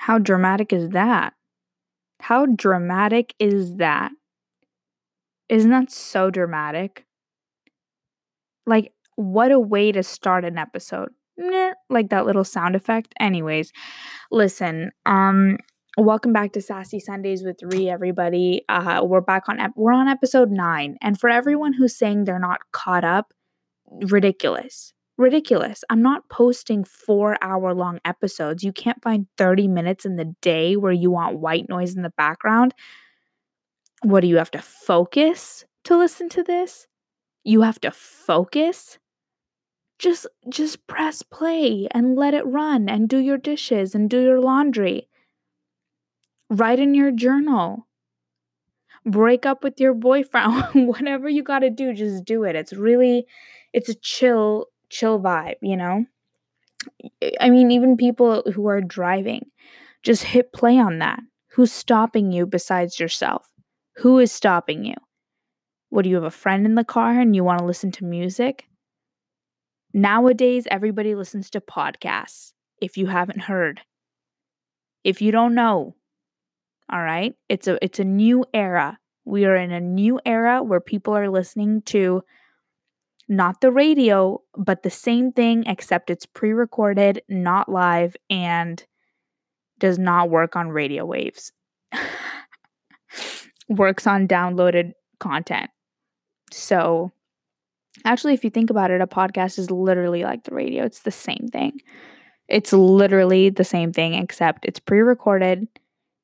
How dramatic is that? How dramatic is that? Isn't that so dramatic? Like, what a way to start an episode. Like that little sound effect. Anyways, listen, um, welcome back to Sassy Sundays with Ree, everybody. Uh, we're back on ep- we're on episode nine, and for everyone who's saying they're not caught up, ridiculous, ridiculous. I'm not posting four hour long episodes. You can't find 30 minutes in the day where you want white noise in the background. What do you have to focus to listen to this? You have to focus just just press play and let it run and do your dishes and do your laundry write in your journal break up with your boyfriend whatever you got to do just do it it's really it's a chill chill vibe you know i mean even people who are driving just hit play on that who's stopping you besides yourself who is stopping you what do you have a friend in the car and you want to listen to music Nowadays, everybody listens to podcasts if you haven't heard. If you don't know, all right? It's a it's a new era. We are in a new era where people are listening to not the radio, but the same thing except it's pre-recorded, not live and does not work on radio waves. Works on downloaded content. So, Actually, if you think about it, a podcast is literally like the radio. It's the same thing. It's literally the same thing, except it's pre-recorded.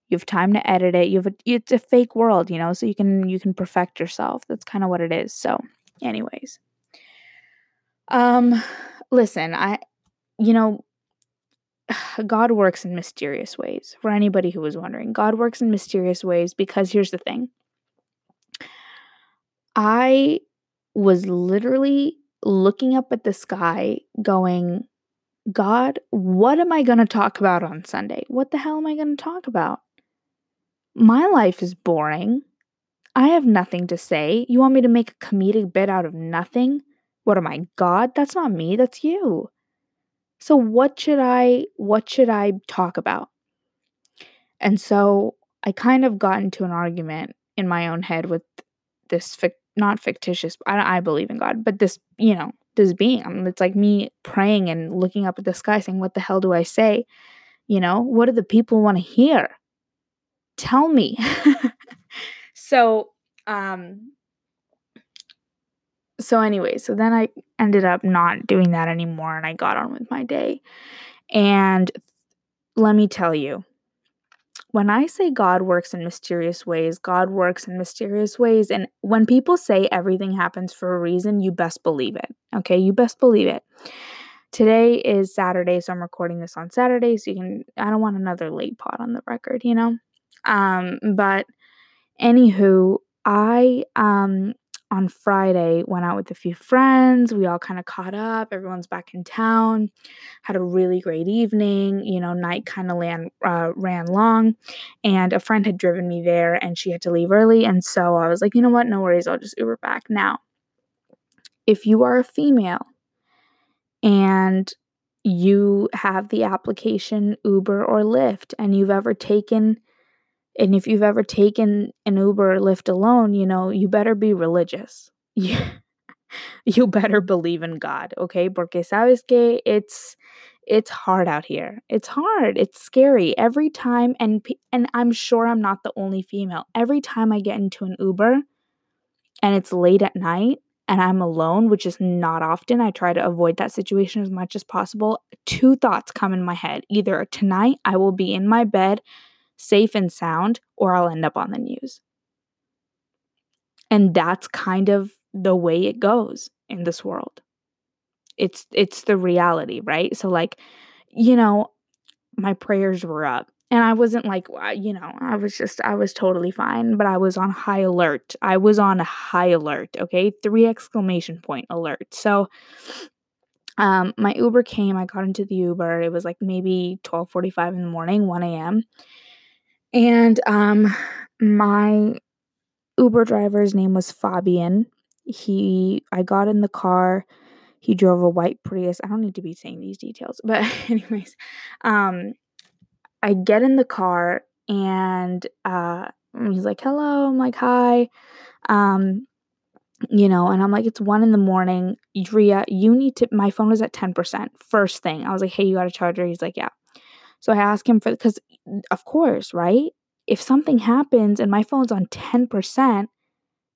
You have time to edit it. You have a, it's a fake world, you know, so you can you can perfect yourself. That's kind of what it is. So, anyways, um, listen, I, you know, God works in mysterious ways. For anybody who was wondering, God works in mysterious ways because here's the thing. I was literally looking up at the sky, going, God, what am I going to talk about on Sunday? What the hell am I going to talk about? My life is boring. I have nothing to say. You want me to make a comedic bit out of nothing? What am I, God? That's not me, that's you. So what should I what should I talk about? And so I kind of got into an argument in my own head with this not fictitious. I, I believe in God, but this, you know, this being. I mean, it's like me praying and looking up at the sky saying, What the hell do I say? You know, what do the people want to hear? Tell me. so, um, so anyway, so then I ended up not doing that anymore and I got on with my day. And let me tell you, when I say God works in mysterious ways, God works in mysterious ways. And when people say everything happens for a reason, you best believe it. Okay, you best believe it. Today is Saturday, so I'm recording this on Saturday. So you can, I don't want another late pot on the record, you know? Um, but anywho, I um on Friday, went out with a few friends. We all kind of caught up. Everyone's back in town. Had a really great evening. You know, night kind of ran uh, ran long, and a friend had driven me there, and she had to leave early. And so I was like, you know what? No worries. I'll just Uber back. Now, if you are a female and you have the application Uber or Lyft, and you've ever taken and if you've ever taken an Uber or Lyft alone, you know, you better be religious. you better believe in God, okay? Porque sabes que it's it's hard out here. It's hard. It's scary every time and and I'm sure I'm not the only female. Every time I get into an Uber and it's late at night and I'm alone, which is not often, I try to avoid that situation as much as possible. Two thoughts come in my head. Either tonight I will be in my bed safe and sound, or I'll end up on the news. And that's kind of the way it goes in this world. It's it's the reality, right? So like, you know, my prayers were up and I wasn't like, you know, I was just, I was totally fine, but I was on high alert. I was on high alert, okay? Three exclamation point alert. So, um, my Uber came, I got into the Uber. It was like maybe 12:45 in the morning, 1 a.m. And um, my Uber driver's name was Fabian. He, I got in the car. He drove a white Prius. I don't need to be saying these details, but anyways, um, I get in the car and uh, he's like, hello. I'm like, hi. Um, you know, and I'm like, it's one in the morning. Ria, you need to, my phone was at 10%. First thing, I was like, hey, you got a charger? He's like, yeah. So I asked him for, because of course, right? If something happens and my phone's on 10%,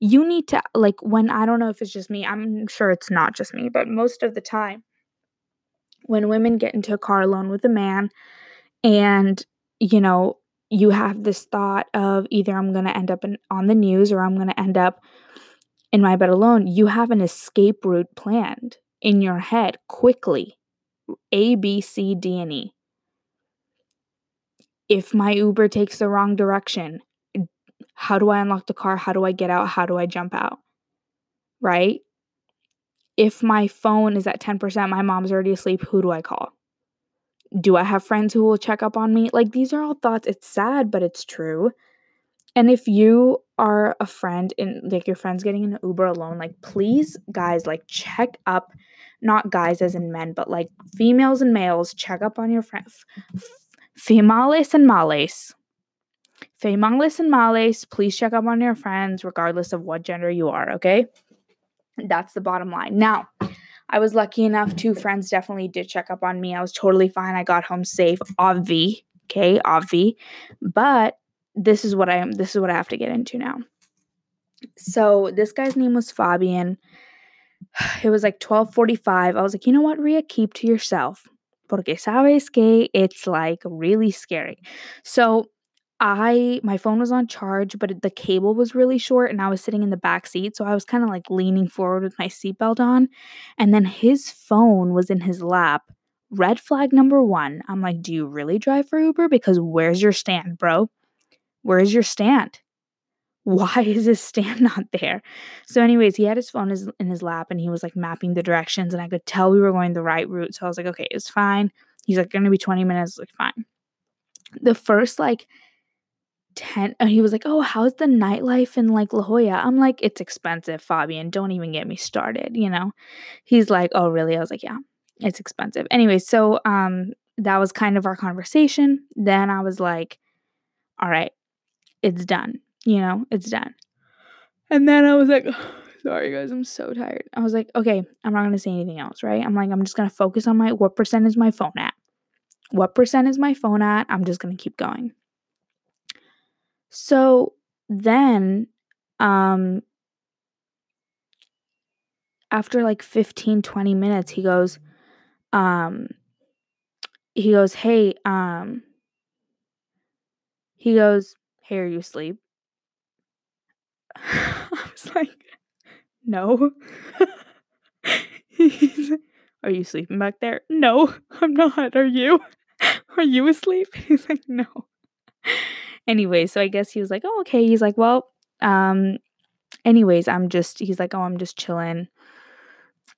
you need to, like, when I don't know if it's just me, I'm sure it's not just me, but most of the time, when women get into a car alone with a man and, you know, you have this thought of either I'm going to end up in, on the news or I'm going to end up in my bed alone, you have an escape route planned in your head quickly A, B, C, D, and E. If my Uber takes the wrong direction, how do I unlock the car? How do I get out? How do I jump out? Right? If my phone is at 10%, my mom's already asleep, who do I call? Do I have friends who will check up on me? Like, these are all thoughts. It's sad, but it's true. And if you are a friend and like your friend's getting an Uber alone, like please, guys, like check up, not guys as in men, but like females and males, check up on your friends. Females and males. Females and males, please check up on your friends, regardless of what gender you are, okay? That's the bottom line. Now, I was lucky enough, two friends definitely did check up on me. I was totally fine. I got home safe, obvi, okay, obvi. But this is what I am this is what I have to get into now. So this guy's name was Fabian. It was like 12:45. I was like, "You know what, Ria, keep to yourself." Porque sabes que it's like really scary. So I my phone was on charge, but the cable was really short and I was sitting in the back seat, so I was kind of like leaning forward with my seatbelt on. And then his phone was in his lap. Red flag number 1. I'm like, "Do you really drive for Uber because where's your stand, bro?" Where is your stand? Why is his stand not there? So, anyways, he had his phone in his lap and he was like mapping the directions, and I could tell we were going the right route. So I was like, okay, it's fine. He's like, gonna be 20 minutes. Like, fine. The first like 10, and he was like, oh, how's the nightlife in like La Jolla? I'm like, it's expensive, Fabian. Don't even get me started, you know? He's like, oh, really? I was like, yeah, it's expensive. Anyway, so um, that was kind of our conversation. Then I was like, all right, it's done. You know, it's done. And then I was like, sorry guys, I'm so tired. I was like, okay, I'm not gonna say anything else, right? I'm like, I'm just gonna focus on my what percent is my phone at? What percent is my phone at? I'm just gonna keep going. So then, um, after like 15, 20 minutes, he goes, um, he goes, hey, um, he goes, Hey, are you asleep? I was like, No. He's Are you sleeping back there? No, I'm not. Are you? Are you asleep? He's like, No. Anyway, so I guess he was like, Oh, okay. He's like, Well, um, anyways, I'm just, he's like, Oh, I'm just chilling.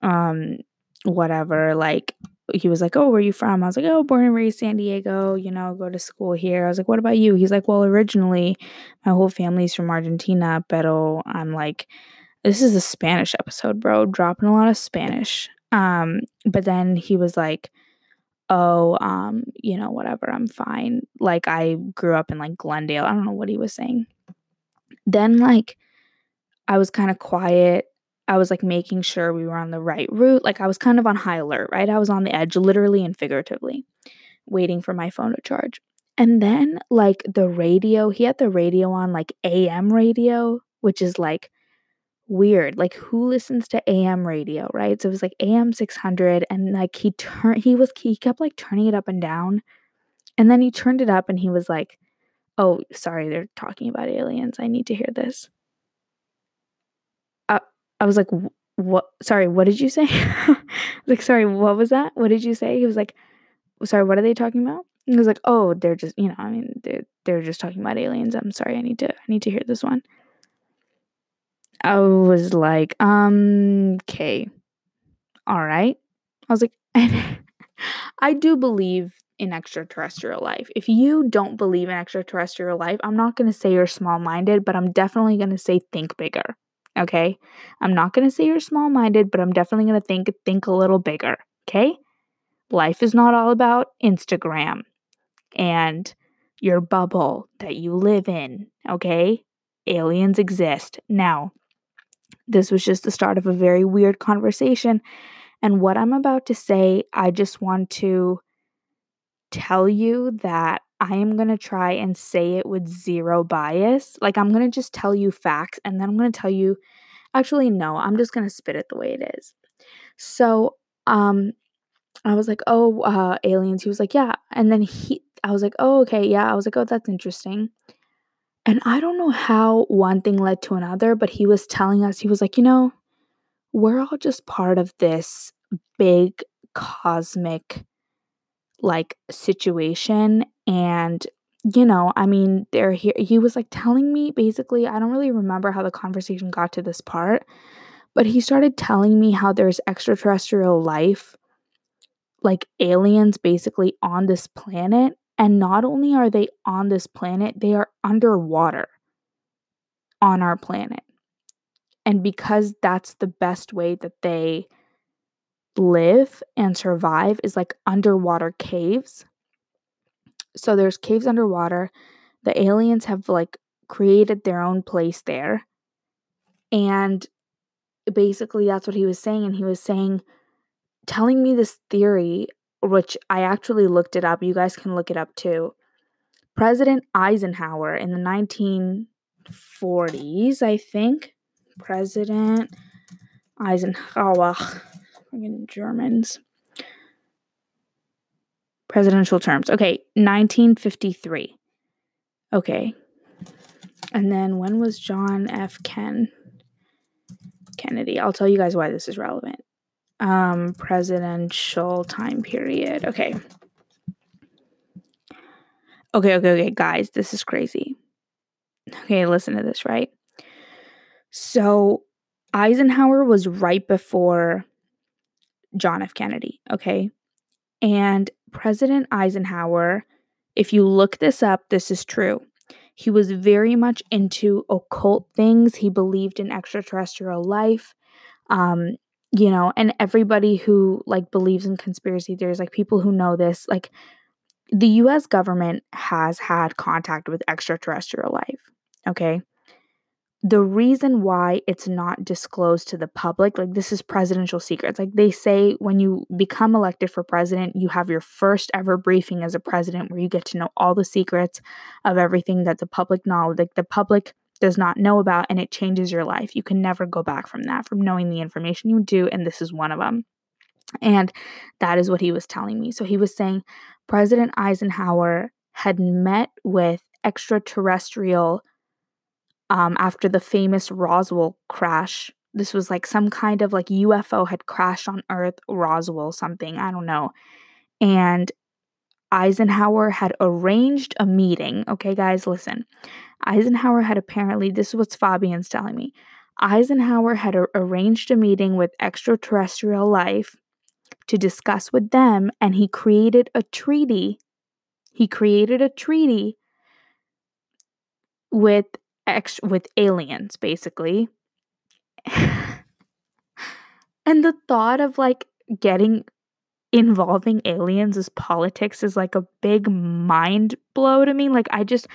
Um, whatever. Like, he was like, Oh, where are you from? I was like, Oh, born and raised San Diego, you know, go to school here. I was like, What about you? He's like, Well, originally my whole family's from Argentina, but I'm like, This is a Spanish episode, bro. Dropping a lot of Spanish. Um, but then he was like, Oh, um, you know, whatever, I'm fine. Like I grew up in like Glendale. I don't know what he was saying. Then like I was kind of quiet I was like making sure we were on the right route. Like I was kind of on high alert, right? I was on the edge, literally and figuratively, waiting for my phone to charge. And then, like the radio, he had the radio on like AM radio, which is like weird. Like who listens to AM radio, right? So it was like AM 600 and like he turned he was he kept like turning it up and down. And then he turned it up and he was like, "Oh, sorry, they're talking about aliens. I need to hear this." I was like, what? Sorry, what did you say? like, sorry, what was that? What did you say? He was like, sorry, what are they talking about? he was like, oh, they're just, you know, I mean, they're, they're just talking about aliens. I'm sorry, I need to, I need to hear this one. I was like, um, okay, all right. I was like, I do believe in extraterrestrial life. If you don't believe in extraterrestrial life, I'm not going to say you're small minded, but I'm definitely going to say think bigger. Okay? I'm not going to say you're small-minded, but I'm definitely going to think think a little bigger, okay? Life is not all about Instagram and your bubble that you live in, okay? Aliens exist. Now, this was just the start of a very weird conversation. And what I'm about to say, I just want to tell you that I am going to try and say it with zero bias. Like, I'm going to just tell you facts and then I'm going to tell you, actually, no, I'm just going to spit it the way it is. So, um, I was like, oh, uh, aliens. He was like, yeah. And then he, I was like, oh, okay, yeah. I was like, oh, that's interesting. And I don't know how one thing led to another, but he was telling us, he was like, you know, we're all just part of this big cosmic like situation. And, you know, I mean, they're here. He was like telling me basically, I don't really remember how the conversation got to this part, but he started telling me how there's extraterrestrial life, like aliens basically on this planet and not only are they on this planet, they are underwater on our planet. And because that's the best way that they live and survive is like underwater caves. So there's caves underwater. The aliens have like created their own place there. And basically that's what he was saying and he was saying telling me this theory which I actually looked it up. You guys can look it up too. President Eisenhower in the 1940s, I think. President Eisenhower. Fucking Germans. Presidential terms. Okay, 1953. Okay. And then when was John F. Ken Kennedy? I'll tell you guys why this is relevant um, presidential time period. Okay. Okay, okay, okay, guys, this is crazy. Okay, listen to this, right? So, Eisenhower was right before John F. Kennedy, okay? And President Eisenhower, if you look this up, this is true. He was very much into occult things. He believed in extraterrestrial life. Um, you know, and everybody who like believes in conspiracy theories, like people who know this, like the US government has had contact with extraterrestrial life. Okay. The reason why it's not disclosed to the public, like this is presidential secrets. Like they say when you become elected for president, you have your first ever briefing as a president where you get to know all the secrets of everything that the public knowledge, like the public does not know about and it changes your life. You can never go back from that, from knowing the information you do. And this is one of them. And that is what he was telling me. So he was saying President Eisenhower had met with extraterrestrial um, after the famous Roswell crash. This was like some kind of like UFO had crashed on Earth, Roswell, something, I don't know. And Eisenhower had arranged a meeting. Okay, guys, listen. Eisenhower had apparently, this is what Fabian's telling me. Eisenhower had a- arranged a meeting with extraterrestrial life to discuss with them, and he created a treaty. He created a treaty with ex- with aliens, basically. and the thought of like getting involving aliens as politics is like a big mind blow to me. Like I just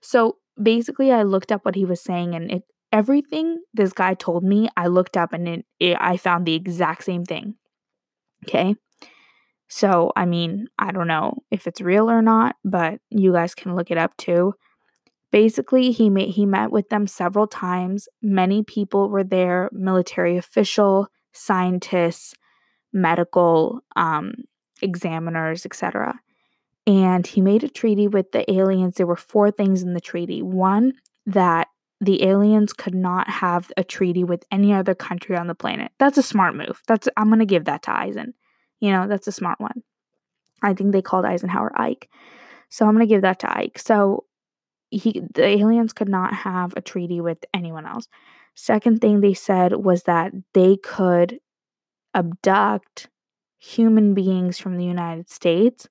so basically I looked up what he was saying and it everything this guy told me, I looked up and it, it I found the exact same thing. Okay? So, I mean, I don't know if it's real or not, but you guys can look it up too. Basically, he met he met with them several times. Many people were there, military official, scientists, medical um, examiners, etc. And he made a treaty with the aliens. There were four things in the treaty. One, that the aliens could not have a treaty with any other country on the planet. That's a smart move. That's I'm gonna give that to Eisen. You know, that's a smart one. I think they called Eisenhower Ike. So I'm gonna give that to Ike. So he the aliens could not have a treaty with anyone else. Second thing they said was that they could abduct human beings from the United States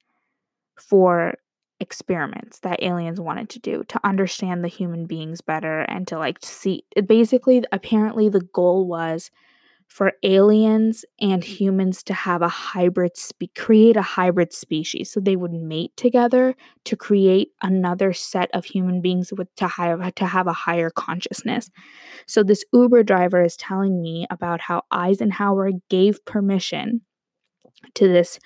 for experiments that aliens wanted to do to understand the human beings better and to like see basically apparently the goal was for aliens and humans to have a hybrid spe- create a hybrid species. So they would mate together to create another set of human beings with to have to have a higher consciousness. So this uber driver is telling me about how eisenhower gave permission to this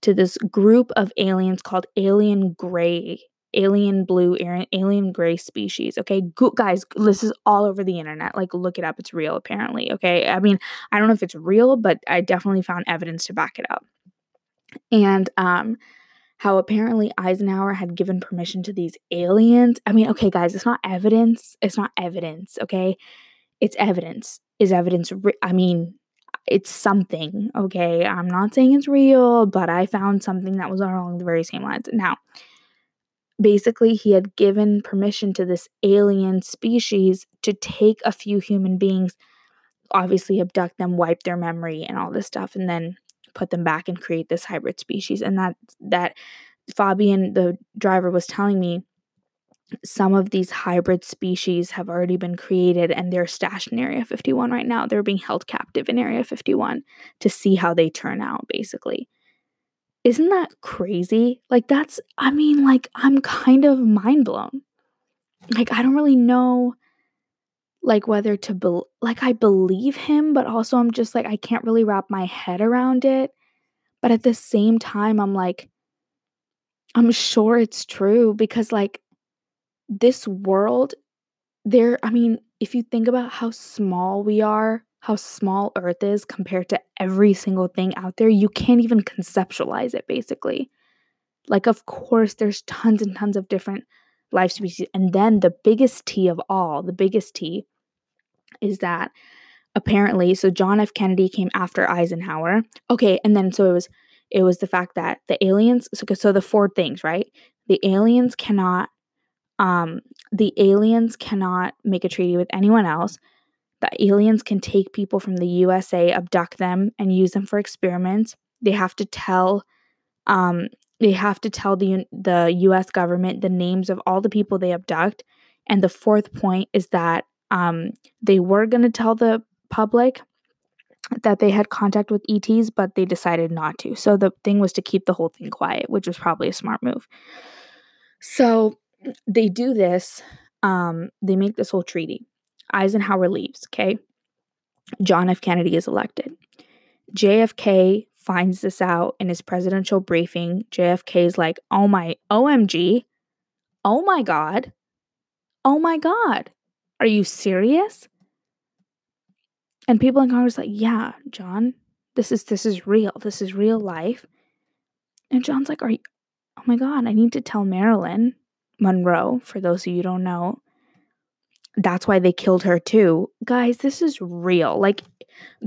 to this group of aliens called alien gray alien blue alien gray species okay? Go- guys this is all over the internet. Like look it up. It's real apparently okay? I mean i don't know if it's real but i definitely found evidence to back it up. And um how apparently eisenhower had given permission to these aliens i mean okay guys it's not evidence. It's not evidence okay? It's evidence. Is evidence re- i mean it's something okay? I'm not saying it's real but i found something that was along the very same lines. Now basically he had given permission to this alien species to take a few human beings obviously abduct them wipe their memory and all this stuff and then put them back and create this hybrid species. And that that fabian the driver was telling me some of these hybrid species have already been created and they're stashed in area 51 right now. They're being held captive in area 51 to see how they turn out basically isn't that crazy? Like, that's, I mean, like, I'm kind of mind blown. Like, I don't really know, like, whether to, be- like, I believe him, but also I'm just like, I can't really wrap my head around it. But at the same time, I'm like, I'm sure it's true because, like, this world, there, I mean, if you think about how small we are how small Earth is compared to every single thing out there, you can't even conceptualize it basically. Like, of course, there's tons and tons of different life species. And then the biggest T of all, the biggest T is that apparently, so John F. Kennedy came after Eisenhower. Okay, and then so it was it was the fact that the aliens so, so the four things, right? The aliens cannot um the aliens cannot make a treaty with anyone else that aliens can take people from the USA, abduct them, and use them for experiments. They have to tell, um, they have to tell the the U.S. government the names of all the people they abduct. And the fourth point is that um, they were going to tell the public that they had contact with ETs, but they decided not to. So the thing was to keep the whole thing quiet, which was probably a smart move. So they do this. Um, they make this whole treaty. Eisenhower leaves, okay? John F. Kennedy is elected. JFK finds this out in his presidential briefing. JFK is like, oh my, OMG, oh my God, oh my God, are you serious? And people in Congress like, yeah, John, this is this is real. This is real life. And John's like, are you, oh my God, I need to tell Marilyn Monroe, for those of you don't know, that's why they killed her too. Guys, this is real. Like,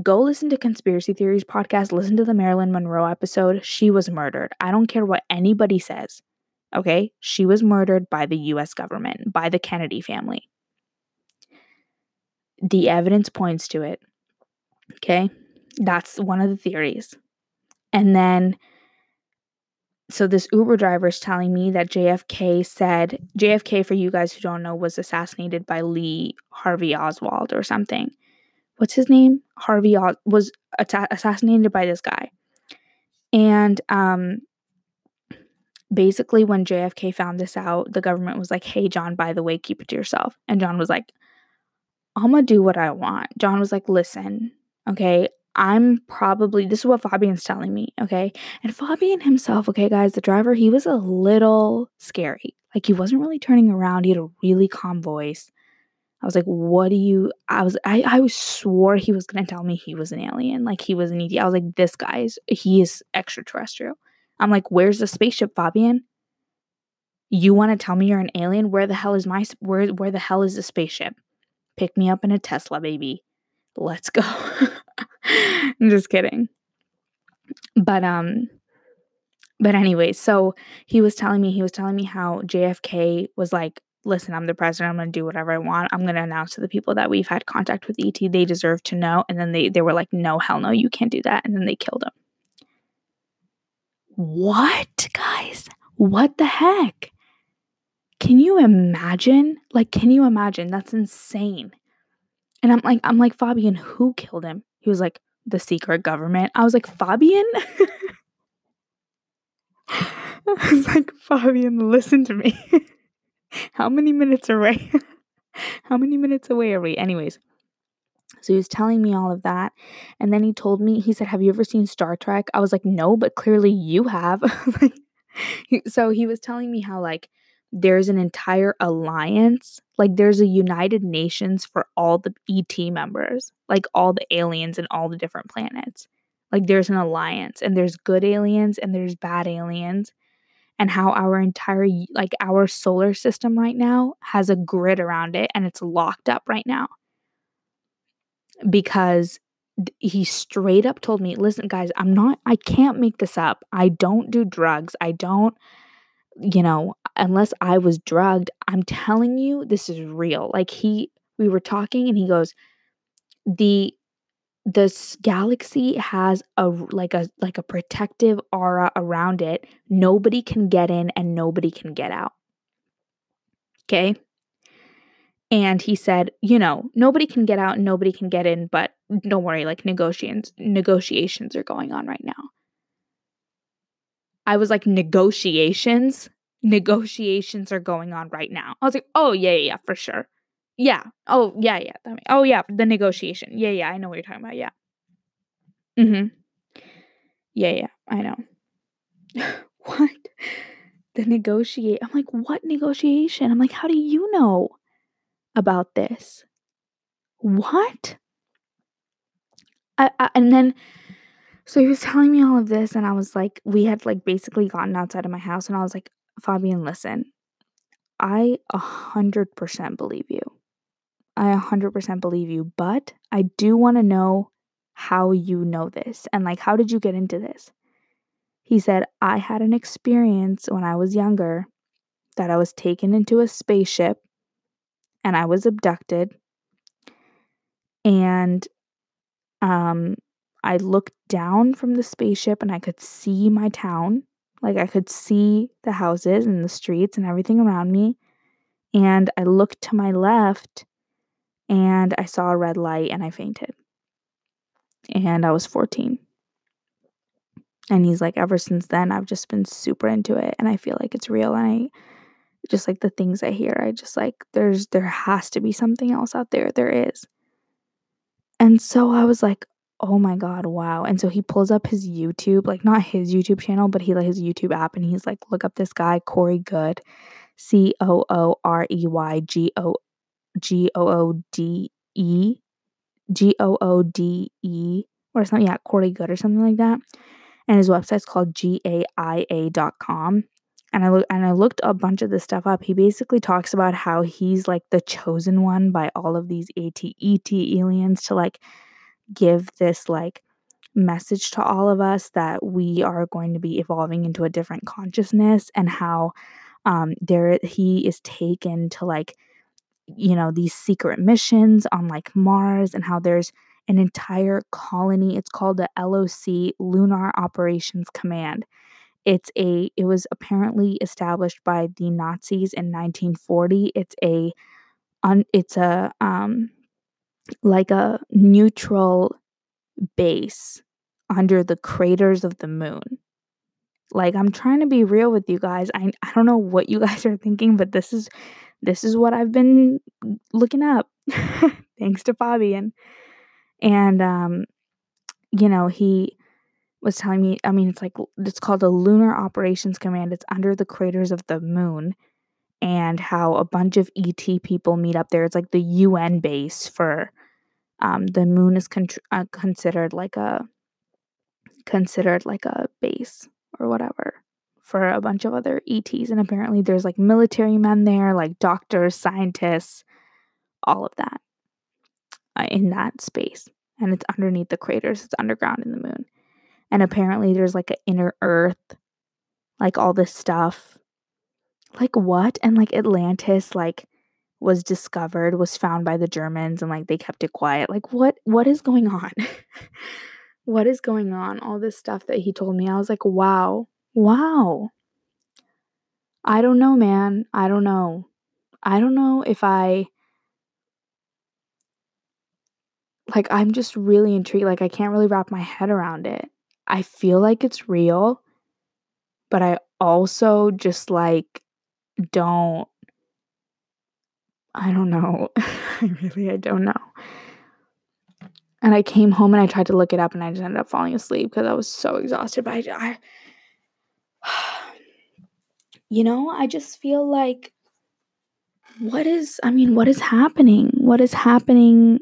go listen to Conspiracy Theories podcast, listen to the Marilyn Monroe episode. She was murdered. I don't care what anybody says. Okay? She was murdered by the US government, by the Kennedy family. The evidence points to it. Okay? That's one of the theories. And then so this Uber driver is telling me that JFK said JFK for you guys who don't know was assassinated by Lee Harvey Oswald or something. What's his name? Harvey o- was atta- assassinated by this guy. And um basically when JFK found this out, the government was like, "Hey John, by the way, keep it to yourself." And John was like, "I'm going to do what I want." John was like, "Listen, okay, I'm probably, this is what Fabian's telling me, okay? And Fabian himself, okay, guys, the driver, he was a little scary. Like he wasn't really turning around. He had a really calm voice. I was like, what do you, I was, I, I was swore he was to tell me he was an alien. Like he was an ET. I was like, this guy's, he is extraterrestrial. I'm like, where's the spaceship, Fabian? You want to tell me you're an alien? Where the hell is my, where, where the hell is the spaceship? Pick me up in a Tesla, baby. Let's go. I'm just kidding. But um but anyway, so he was telling me he was telling me how JFK was like, "Listen, I'm the president. I'm going to do whatever I want. I'm going to announce to the people that we've had contact with ET. They deserve to know." And then they they were like, "No, hell no, you can't do that." And then they killed him. What, guys? What the heck? Can you imagine? Like, can you imagine? That's insane. And I'm like, I'm like, Fabian, who killed him? He was like, The secret government. I was like, Fabian? I was like, Fabian, listen to me. How many minutes away? How many minutes away are we? Anyways, so he was telling me all of that. And then he told me, he said, Have you ever seen Star Trek? I was like, No, but clearly you have. so he was telling me how, like, there's an entire alliance, like, there's a United Nations for all the ET members, like, all the aliens and all the different planets. Like, there's an alliance, and there's good aliens and there's bad aliens. And how our entire like our solar system right now has a grid around it and it's locked up right now. Because he straight up told me listen guys i'm not i can't make this up. I don't do drugs. I don't you know unless i was drugged i'm telling you this is real like he we were talking and he goes the this galaxy has a like a like a protective aura around it. Nobody can get in and nobody can get out. Okay? And he said, you know, nobody can get out nobody can get in, but don't worry, like negotiations negotiations are going on right now. I was like, negotiations? Negotiations are going on right now. I was like, oh yeah, yeah, yeah for sure. Yeah. Oh, yeah, yeah. Oh, yeah. The negotiation. Yeah, yeah. I know what you're talking about. Yeah. Mm-hmm. Yeah, yeah. I know. what? The negotiate. I'm like, what negotiation? I'm like, how do you know about this? What? I, I, and then, so he was telling me all of this, and I was like, we had like basically gotten outside of my house, and I was like, Fabian, listen, I a hundred percent believe you. I 100% believe you, but I do want to know how you know this and like how did you get into this? He said, I had an experience when I was younger that I was taken into a spaceship and I was abducted. And um, I looked down from the spaceship and I could see my town. Like I could see the houses and the streets and everything around me. And I looked to my left and I saw a red light and I fainted. And I was 14. And he's like, ever since then, I've just been super into it and I feel like it's real. And I just like the things I hear, I just like, there's, there has to be something else out there. There is. And so I was like, oh my God, wow. And so he pulls up his YouTube, like not his YouTube channel, but he like his YouTube app and he's like, look up this guy, Corey Goode C O O R E Y G O G O O D E, G O O D E, or something, yeah, Corey Goode or something like that. And his website's called gaia.com. And I look and I looked a bunch of this stuff up. He basically talks about how he's like the chosen one by all of these AT ET aliens to like give this like message to all of us that we are going to be evolving into a different consciousness and how um there he is taken to like you know, these secret missions on like Mars and how there's an entire colony. It's called the LOC, Lunar Operations Command. It's a it was apparently established by the Nazis in 1940. It's a un, it's a um like a neutral base under the craters of the moon. Like I'm trying to be real with you guys. I I don't know what you guys are thinking, but this is this is what I've been looking up thanks to Fabian. And, um, you know, he was telling me, I mean, it's like, it's called the Lunar Operations Command. It's under the craters of the moon and how a bunch of ET people meet up there. It's like the UN base for um, the moon is con- uh, considered like a considered like a base or whatever for a bunch of other ETs. And apparently, there's like military men there, like doctors, scientists, all of that uh, in that space. And it's underneath the craters, it's underground in the moon. And apparently, there's like an inner earth, like all this stuff. Like what? And like Atlantis, like was discovered was found by the germans and like they kept it quiet like what what is going on what is going on all this stuff that he told me i was like wow Wow. I don't know, man. I don't know. I don't know if I like I'm just really intrigued. Like I can't really wrap my head around it. I feel like it's real, but I also just like don't I don't know. I really I don't know. And I came home and I tried to look it up and I just ended up falling asleep because I was so exhausted. But I, I you know, I just feel like what is I mean, what is happening? What is happening?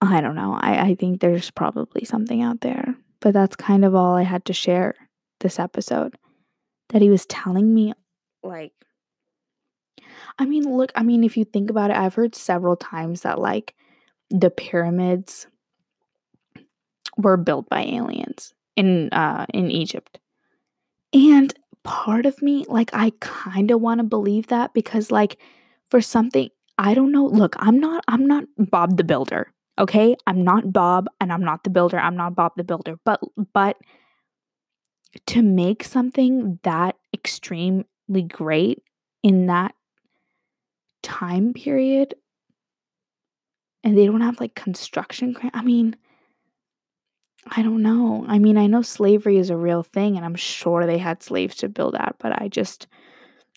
I don't know. I, I think there's probably something out there. But that's kind of all I had to share this episode. That he was telling me like I mean, look, I mean, if you think about it, I've heard several times that like the pyramids were built by aliens in uh in Egypt. And part of me like I kind of want to believe that because like for something I don't know, look, I'm not I'm not Bob the Builder. Okay? I'm not Bob and I'm not the builder. I'm not Bob the Builder. But but to make something that extremely great in that time period and they don't have like construction I mean I don't know. I mean, I know slavery is a real thing and I'm sure they had slaves to build that, but I just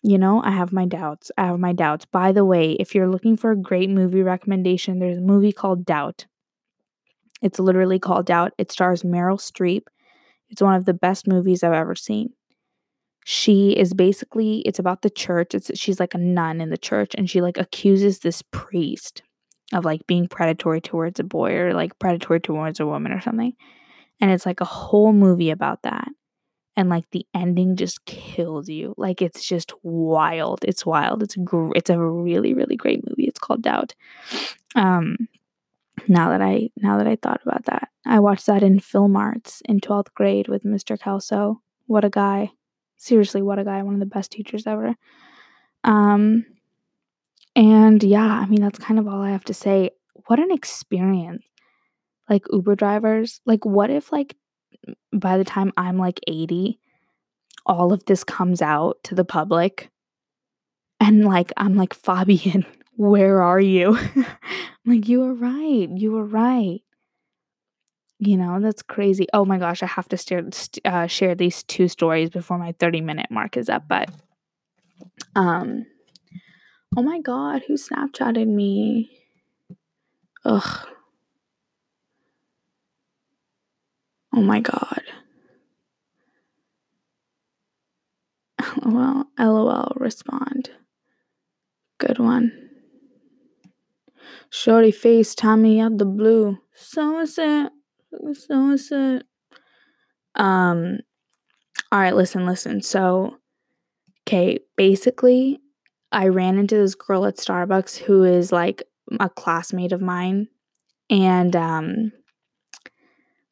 you know, I have my doubts. I have my doubts. By the way, if you're looking for a great movie recommendation, there's a movie called Doubt. It's literally called Doubt. It stars Meryl Streep. It's one of the best movies I've ever seen she is basically it's about the church it's she's like a nun in the church and she like accuses this priest of like being predatory towards a boy or like predatory towards a woman or something. And it's like a whole movie about that. And like the ending just kills you. Like it's just wild. It's wild. It's gr- it's a really really great movie. It's called doubt. Um now that i now that i thought about that i watched that in film arts in 12th grade with mr kelso. What a guy seriously, what a guy, one of the best teachers ever. Um, and yeah, I mean, that's kind of all I have to say. What an experience. Like Uber drivers, like, what if, like, by the time I'm like 80, all of this comes out to the public? And like, I'm like, Fabian, where are you? like, you were right. You were right. You know, that's crazy. Oh my gosh, I have to share, uh, share these two stories before my 30 minute mark is up. But, um, oh my god, who Snapchatted me? Ugh. Oh my god. Well, lol, respond. Good one. Shorty face, Tommy out the blue. So is it? So is? Um, all right, listen, listen. So, okay, basically, I ran into this girl at Starbucks who is like a classmate of mine. And um,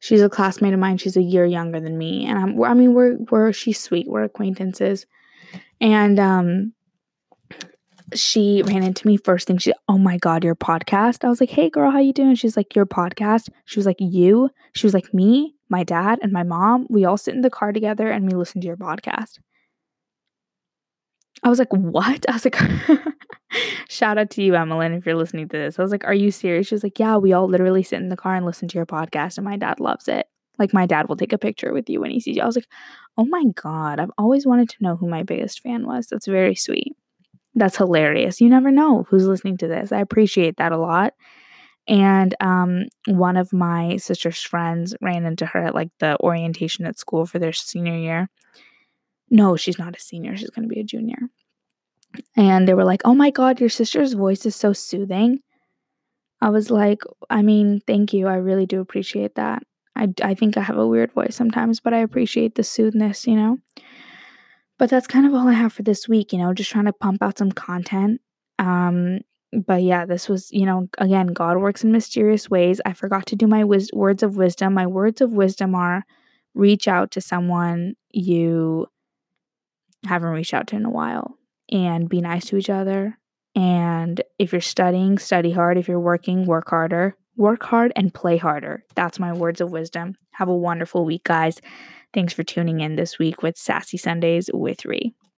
she's a classmate of mine. She's a year younger than me. And I'm, I mean, we're, we're, she's sweet. We're acquaintances. And um, she ran into me first thing. She, oh my god, your podcast. I was like, hey girl, how you doing? She's like, your podcast. She was like, you. She was like, me, my dad, and my mom. We all sit in the car together and we listen to your podcast. I was like, what? I was like, shout out to you, Emmeline, if you're listening to this. I was like, are you serious? She was like, yeah, we all literally sit in the car and listen to your podcast, and my dad loves it. Like, my dad will take a picture with you when he sees you. I was like, oh my God, I've always wanted to know who my biggest fan was. That's very sweet. That's hilarious. You never know who's listening to this. I appreciate that a lot. And um, one of my sister's friends ran into her at like the orientation at school for their senior year. No, she's not a senior. She's going to be a junior. And they were like, oh my God, your sister's voice is so soothing. I was like, I mean, thank you. I really do appreciate that. I, I think I have a weird voice sometimes, but I appreciate the soothness, you know? But that's kind of all I have for this week, you know, just trying to pump out some content. Um, but yeah, this was, you know, again, God works in mysterious ways. I forgot to do my wis- words of wisdom. My words of wisdom are reach out to someone you haven't reached out to in a while and be nice to each other. And if you're studying, study hard. If you're working, work harder. Work hard and play harder. That's my words of wisdom. Have a wonderful week, guys. Thanks for tuning in this week with Sassy Sundays with Ree.